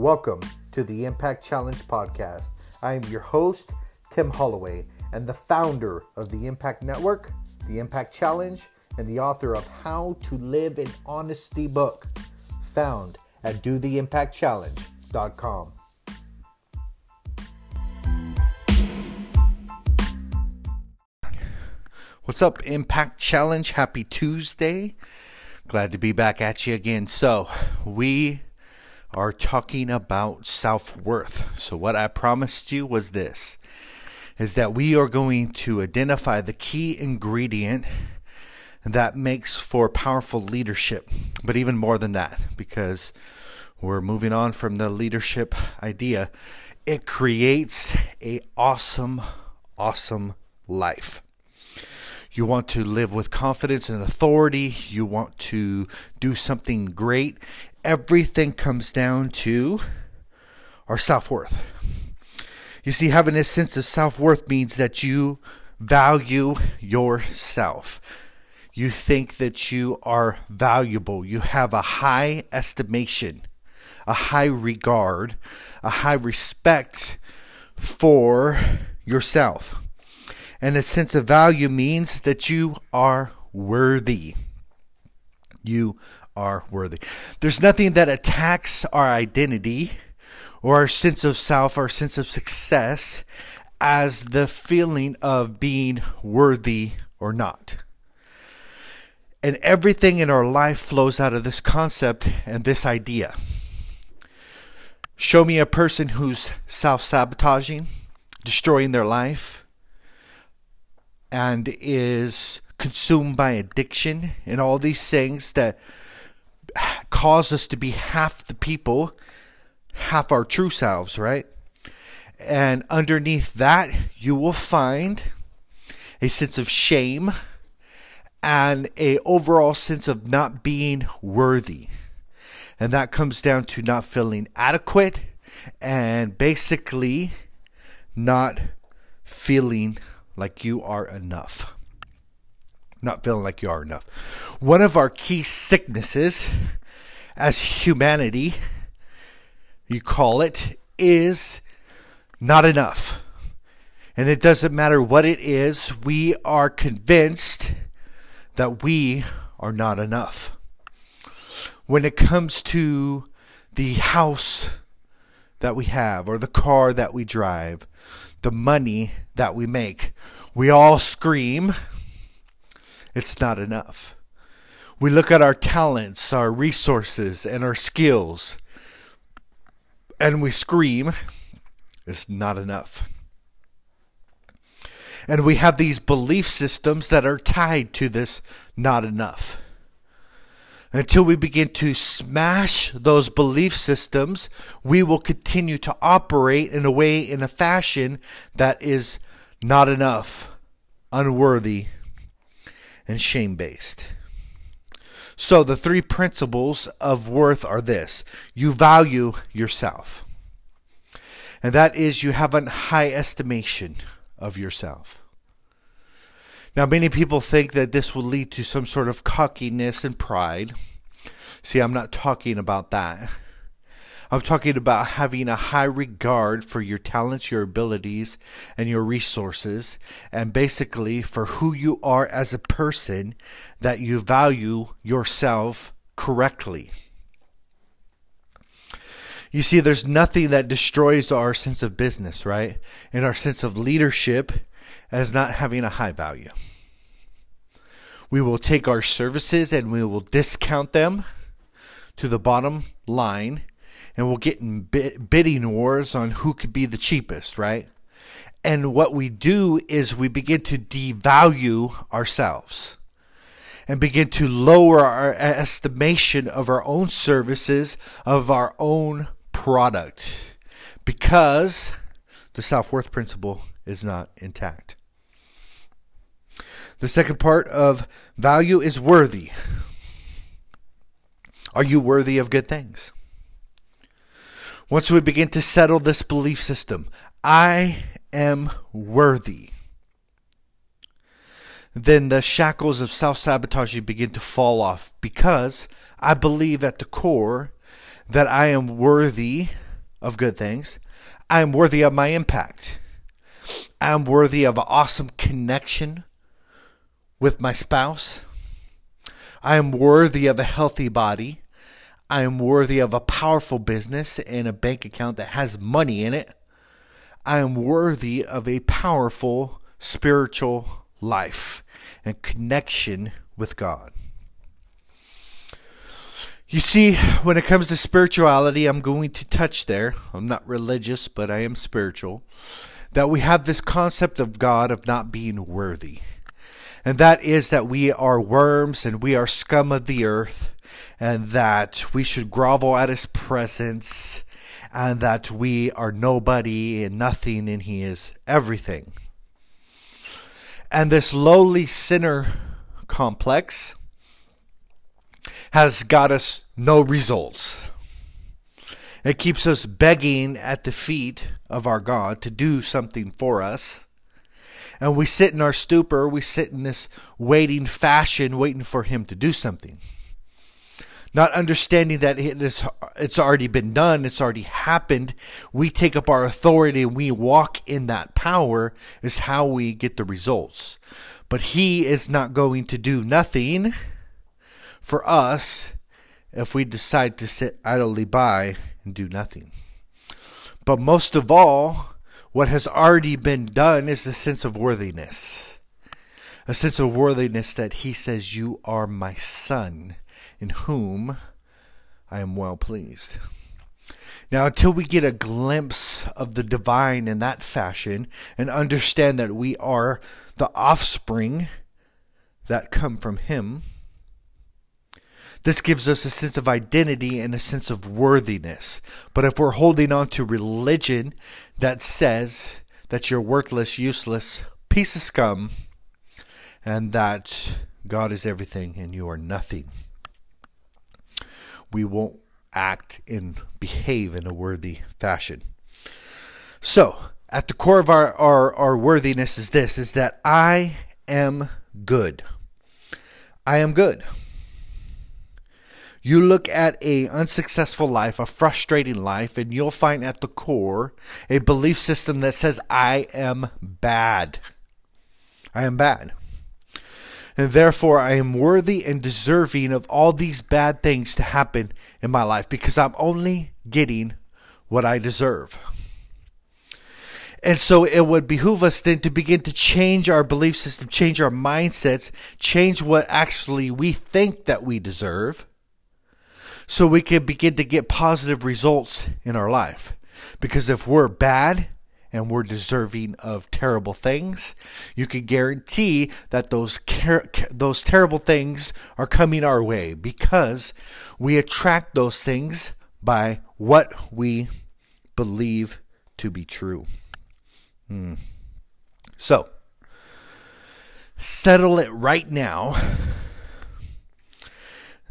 Welcome to the Impact Challenge podcast. I am your host, Tim Holloway, and the founder of the Impact Network, the Impact Challenge, and the author of How to Live in Honesty book, found at dotheimpactchallenge.com. What's up, Impact Challenge? Happy Tuesday. Glad to be back at you again. So, we are talking about self worth. So, what I promised you was this is that we are going to identify the key ingredient that makes for powerful leadership. But even more than that, because we're moving on from the leadership idea, it creates a awesome, awesome life. You want to live with confidence and authority. You want to do something great. Everything comes down to our self worth. You see, having a sense of self worth means that you value yourself. You think that you are valuable. You have a high estimation, a high regard, a high respect for yourself. And a sense of value means that you are worthy. You are worthy. There's nothing that attacks our identity or our sense of self, our sense of success, as the feeling of being worthy or not. And everything in our life flows out of this concept and this idea. Show me a person who's self sabotaging, destroying their life, and is consumed by addiction and all these things that cause us to be half the people, half our true selves, right? And underneath that, you will find a sense of shame and a overall sense of not being worthy. And that comes down to not feeling adequate and basically not feeling like you are enough. Not feeling like you are enough. One of our key sicknesses as humanity, you call it, is not enough. And it doesn't matter what it is, we are convinced that we are not enough. When it comes to the house that we have, or the car that we drive, the money that we make, we all scream, it's not enough. We look at our talents, our resources, and our skills, and we scream, it's not enough. And we have these belief systems that are tied to this not enough. Until we begin to smash those belief systems, we will continue to operate in a way, in a fashion that is not enough, unworthy, and shame based. So, the three principles of worth are this you value yourself, and that is you have a high estimation of yourself. Now, many people think that this will lead to some sort of cockiness and pride. See, I'm not talking about that. I'm talking about having a high regard for your talents, your abilities, and your resources, and basically for who you are as a person, that you value yourself correctly. You see, there's nothing that destroys our sense of business, right? And our sense of leadership as not having a high value. We will take our services and we will discount them to the bottom line and we'll get in bidding wars on who could be the cheapest, right? And what we do is we begin to devalue ourselves and begin to lower our estimation of our own services, of our own product, because the self worth principle is not intact. The second part of value is worthy. Are you worthy of good things? Once we begin to settle this belief system, I am worthy, then the shackles of self sabotaging begin to fall off because I believe at the core that I am worthy of good things. I am worthy of my impact. I am worthy of an awesome connection with my spouse. I am worthy of a healthy body. I am worthy of a powerful business and a bank account that has money in it. I am worthy of a powerful spiritual life and connection with God. You see, when it comes to spirituality, I'm going to touch there. I'm not religious, but I am spiritual. That we have this concept of God of not being worthy. And that is that we are worms and we are scum of the earth, and that we should grovel at his presence, and that we are nobody and nothing, and he is everything. And this lowly sinner complex has got us no results. It keeps us begging at the feet of our God to do something for us. And we sit in our stupor, we sit in this waiting fashion, waiting for Him to do something. Not understanding that it is, it's already been done, it's already happened. We take up our authority and we walk in that power, is how we get the results. But He is not going to do nothing for us if we decide to sit idly by and do nothing. But most of all, what has already been done is a sense of worthiness. A sense of worthiness that he says, You are my son, in whom I am well pleased. Now, until we get a glimpse of the divine in that fashion and understand that we are the offspring that come from him, this gives us a sense of identity and a sense of worthiness. But if we're holding on to religion that says that you're worthless, useless, piece of scum, and that God is everything and you are nothing, we won't act and behave in a worthy fashion. So, at the core of our, our, our worthiness is this is that I am good. I am good. You look at a unsuccessful life, a frustrating life, and you'll find at the core a belief system that says I am bad. I am bad. And therefore I am worthy and deserving of all these bad things to happen in my life because I'm only getting what I deserve. And so it would behoove us then to begin to change our belief system, change our mindsets, change what actually we think that we deserve so we can begin to get positive results in our life. Because if we're bad and we're deserving of terrible things, you can guarantee that those car- those terrible things are coming our way because we attract those things by what we believe to be true. Hmm. So, settle it right now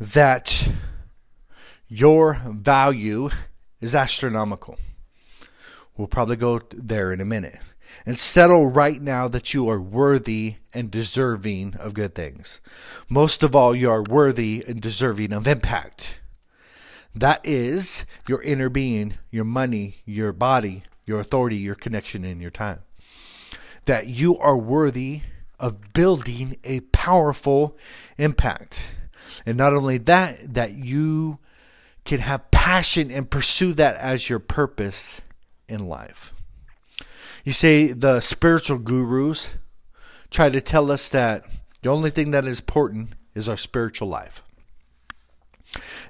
that your value is astronomical. We'll probably go there in a minute. And settle right now that you are worthy and deserving of good things. Most of all, you are worthy and deserving of impact. That is your inner being, your money, your body, your authority, your connection, and your time. That you are worthy of building a powerful impact. And not only that, that you can have passion and pursue that as your purpose in life. You see, the spiritual gurus try to tell us that the only thing that is important is our spiritual life.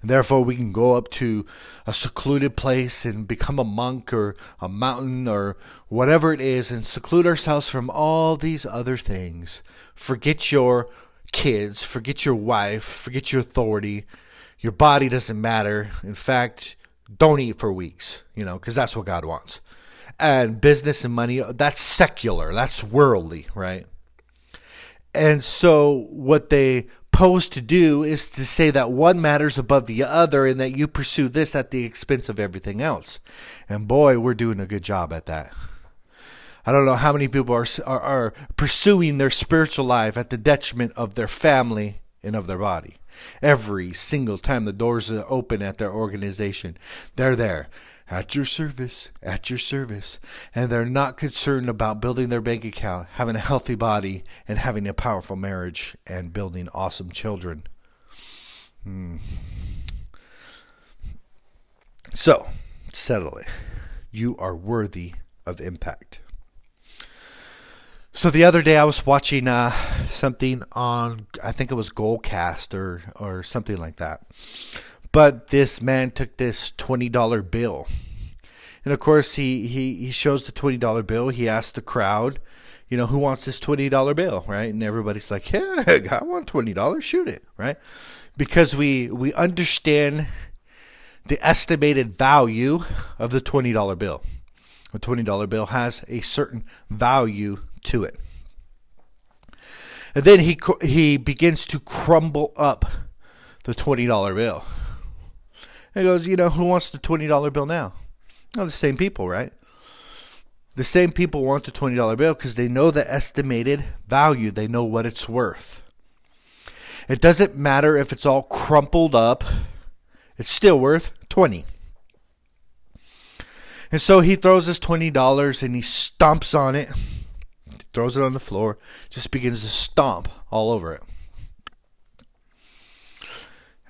And therefore, we can go up to a secluded place and become a monk or a mountain or whatever it is and seclude ourselves from all these other things. Forget your kids, forget your wife, forget your authority, your body doesn't matter. In fact, don't eat for weeks, you know, because that's what God wants. And business and money, that's secular, that's worldly, right? And so what they pose to do is to say that one matters above the other and that you pursue this at the expense of everything else. And boy, we're doing a good job at that. I don't know how many people are, are, are pursuing their spiritual life at the detriment of their family and of their body every single time the doors are open at their organization. They're there. at your service, at your service. And they're not concerned about building their bank account, having a healthy body, and having a powerful marriage and building awesome children. Hmm. So, settle it. You are worthy of impact. So the other day I was watching uh, something on, I think it was Goalcast or or something like that. But this man took this twenty dollar bill, and of course he he he shows the twenty dollar bill. He asks the crowd, you know, who wants this twenty dollar bill, right? And everybody's like, yeah, I want twenty dollars. Shoot it, right? Because we we understand the estimated value of the twenty dollar bill. A twenty dollar bill has a certain value to it. And then he he begins to crumble up the twenty dollar bill. And he goes, you know, who wants the twenty dollar bill now? Oh, the same people, right? The same people want the twenty dollar bill because they know the estimated value. They know what it's worth. It doesn't matter if it's all crumpled up; it's still worth twenty. And so he throws his twenty dollars and he stomps on it throws it on the floor, just begins to stomp all over it.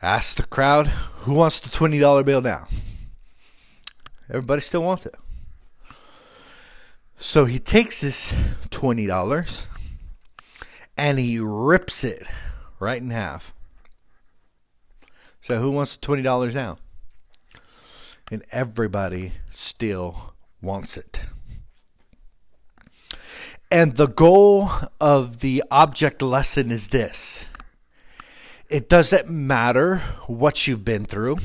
Asks the crowd, who wants the $20 bill now? Everybody still wants it. So he takes this $20 and he rips it right in half. So who wants the $20 now? And everybody still wants it. And the goal of the object lesson is this it doesn't matter what you've been through,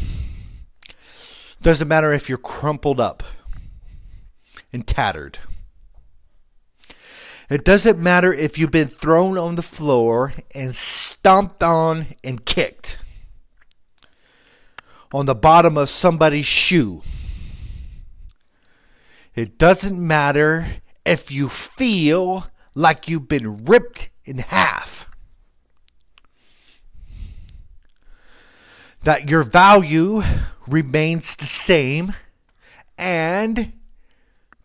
doesn't matter if you're crumpled up and tattered. It doesn't matter if you've been thrown on the floor and stomped on and kicked on the bottom of somebody's shoe. It doesn't matter if you feel like you've been ripped in half. That your value remains the same and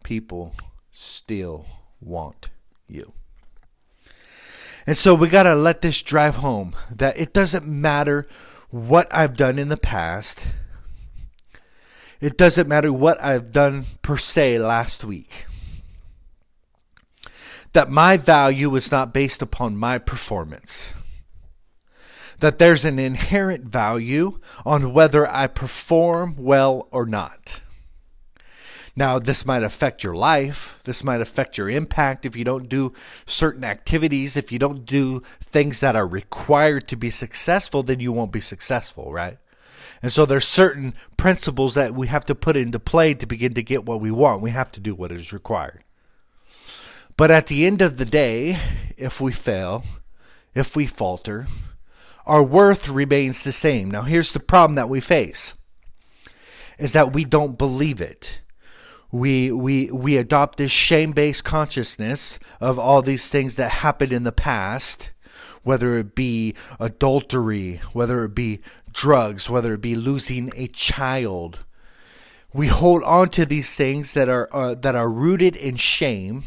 people still want you. And so we got to let this drive home that it doesn't matter what I've done in the past. It doesn't matter what I've done per se last week that my value is not based upon my performance. That there's an inherent value on whether I perform well or not. Now, this might affect your life. This might affect your impact if you don't do certain activities. If you don't do things that are required to be successful, then you won't be successful, right? And so there's certain principles that we have to put into play to begin to get what we want. We have to do what is required. But at the end of the day, if we fail, if we falter, our worth remains the same. Now, here's the problem that we face is that we don't believe it. We, we, we adopt this shame based consciousness of all these things that happened in the past, whether it be adultery, whether it be drugs, whether it be losing a child. We hold on to these things that are, uh, that are rooted in shame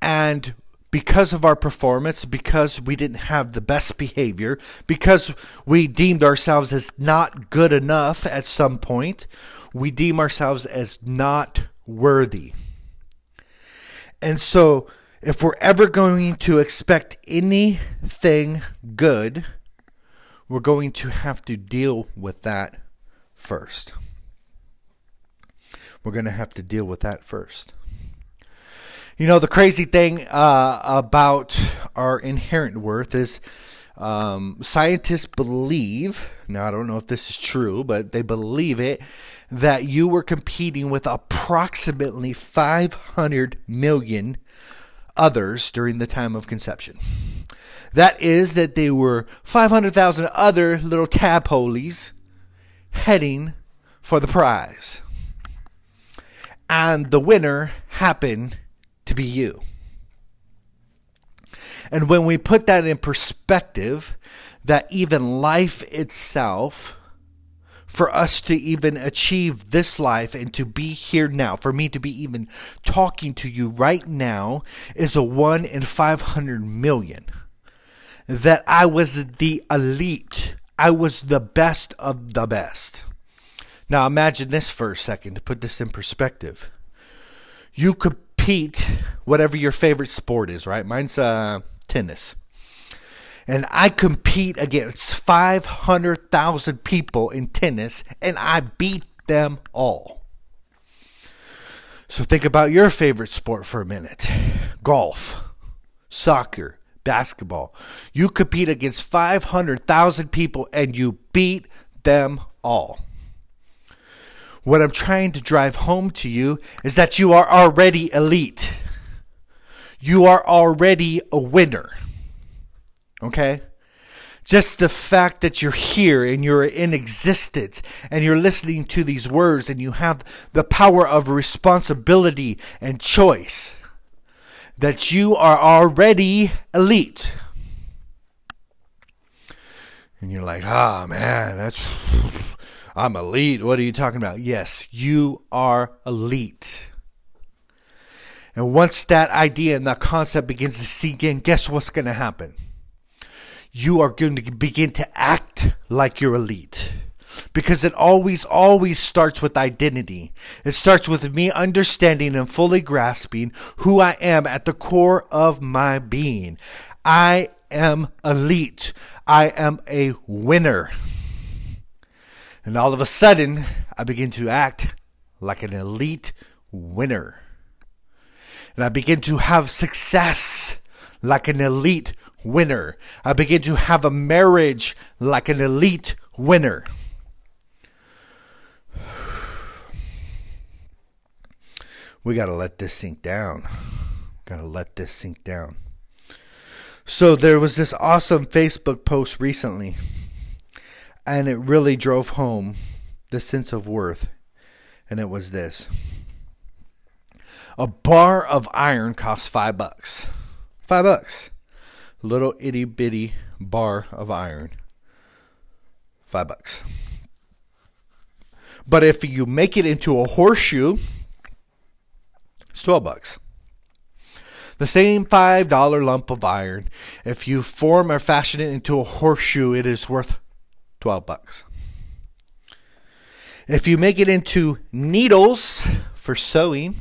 and because of our performance, because we didn't have the best behavior, because we deemed ourselves as not good enough at some point, we deem ourselves as not worthy. And so, if we're ever going to expect anything good, we're going to have to deal with that first. We're going to have to deal with that first. You know, the crazy thing uh, about our inherent worth is um, scientists believe, now I don't know if this is true, but they believe it, that you were competing with approximately 500 million others during the time of conception. That is, that they were 500,000 other little tadpoles heading for the prize. And the winner happened be you. And when we put that in perspective, that even life itself for us to even achieve this life and to be here now, for me to be even talking to you right now, is a 1 in 500 million. That I was the elite, I was the best of the best. Now imagine this for a second to put this in perspective. You compete, whatever your favorite sport is, right? Mine's uh, tennis and I compete against 500,000 people in tennis and I beat them all. So think about your favorite sport for a minute golf, soccer, basketball. You compete against 500,000 people and you beat them all. What I'm trying to drive home to you is that you are already elite. You are already a winner. Okay? Just the fact that you're here and you're in existence and you're listening to these words and you have the power of responsibility and choice, that you are already elite. And you're like, ah, oh, man, that's, I'm elite. What are you talking about? Yes, you are elite. And once that idea and that concept begins to sink in, guess what's going to happen? you are going to begin to act like you're elite. Because it always, always starts with identity. It starts with me understanding and fully grasping who I am at the core of my being. I am elite. I am a winner. And all of a sudden, I begin to act like an elite winner. And I begin to have success like an elite winner. I begin to have a marriage like an elite winner. We got to let this sink down. Got to let this sink down. So there was this awesome Facebook post recently, and it really drove home the sense of worth. And it was this a bar of iron costs five bucks. Five bucks little itty bitty bar of iron. Five bucks. But if you make it into a horseshoe, it's 12 bucks. The same $5 lump of iron, if you form or fashion it into a horseshoe, it is worth 12 bucks. If you make it into needles for sewing,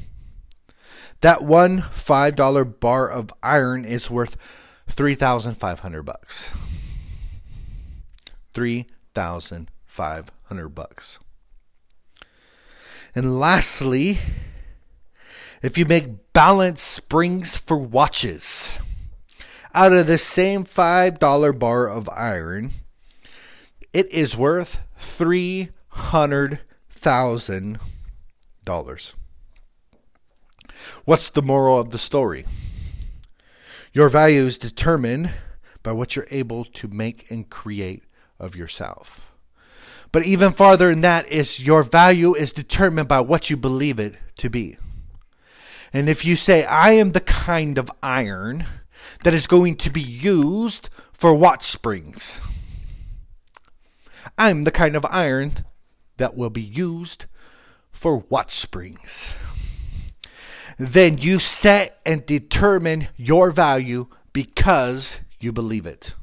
that one $5 bar of iron is worth 3,500 bucks. 3,500 bucks. And lastly, if you make balance springs for watches out of the same $5 bar of iron, it is worth $300,000. What's the moral of the story? Your value is determined by what you're able to make and create of yourself. But even farther than that is your value is determined by what you believe it to be. And if you say, I am the kind of iron that is going to be used for watch springs, I'm the kind of iron that will be used for watch springs then you set and determine your value because you believe it.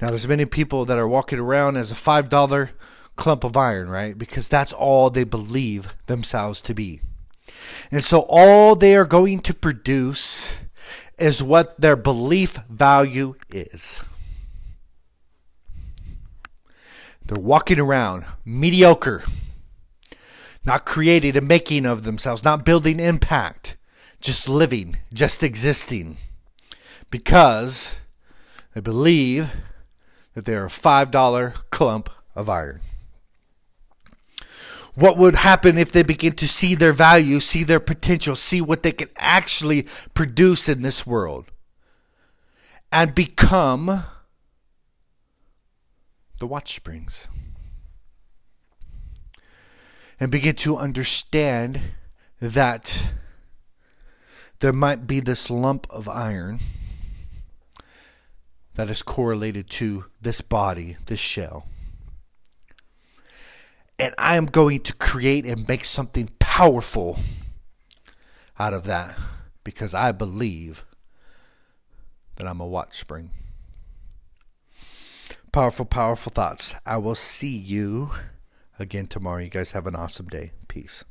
Now, there's many people that are walking around as a $5 clump of iron, right? Because that's all they believe themselves to be. And so all they are going to produce is what their belief value is. They're walking around mediocre not creating a making of themselves, not building impact, just living, just existing. Because they believe that they're a $5 clump of iron. What would happen if they begin to see their value, see their potential, see what they can actually produce in this world, and become the watch springs? and begin to understand that there might be this lump of iron that is correlated to this body, this shell. And I am going to create and make something powerful out of that because I believe that I'm a watch spring. Powerful, powerful thoughts. I will see you again tomorrow. You guys have an awesome day. Peace.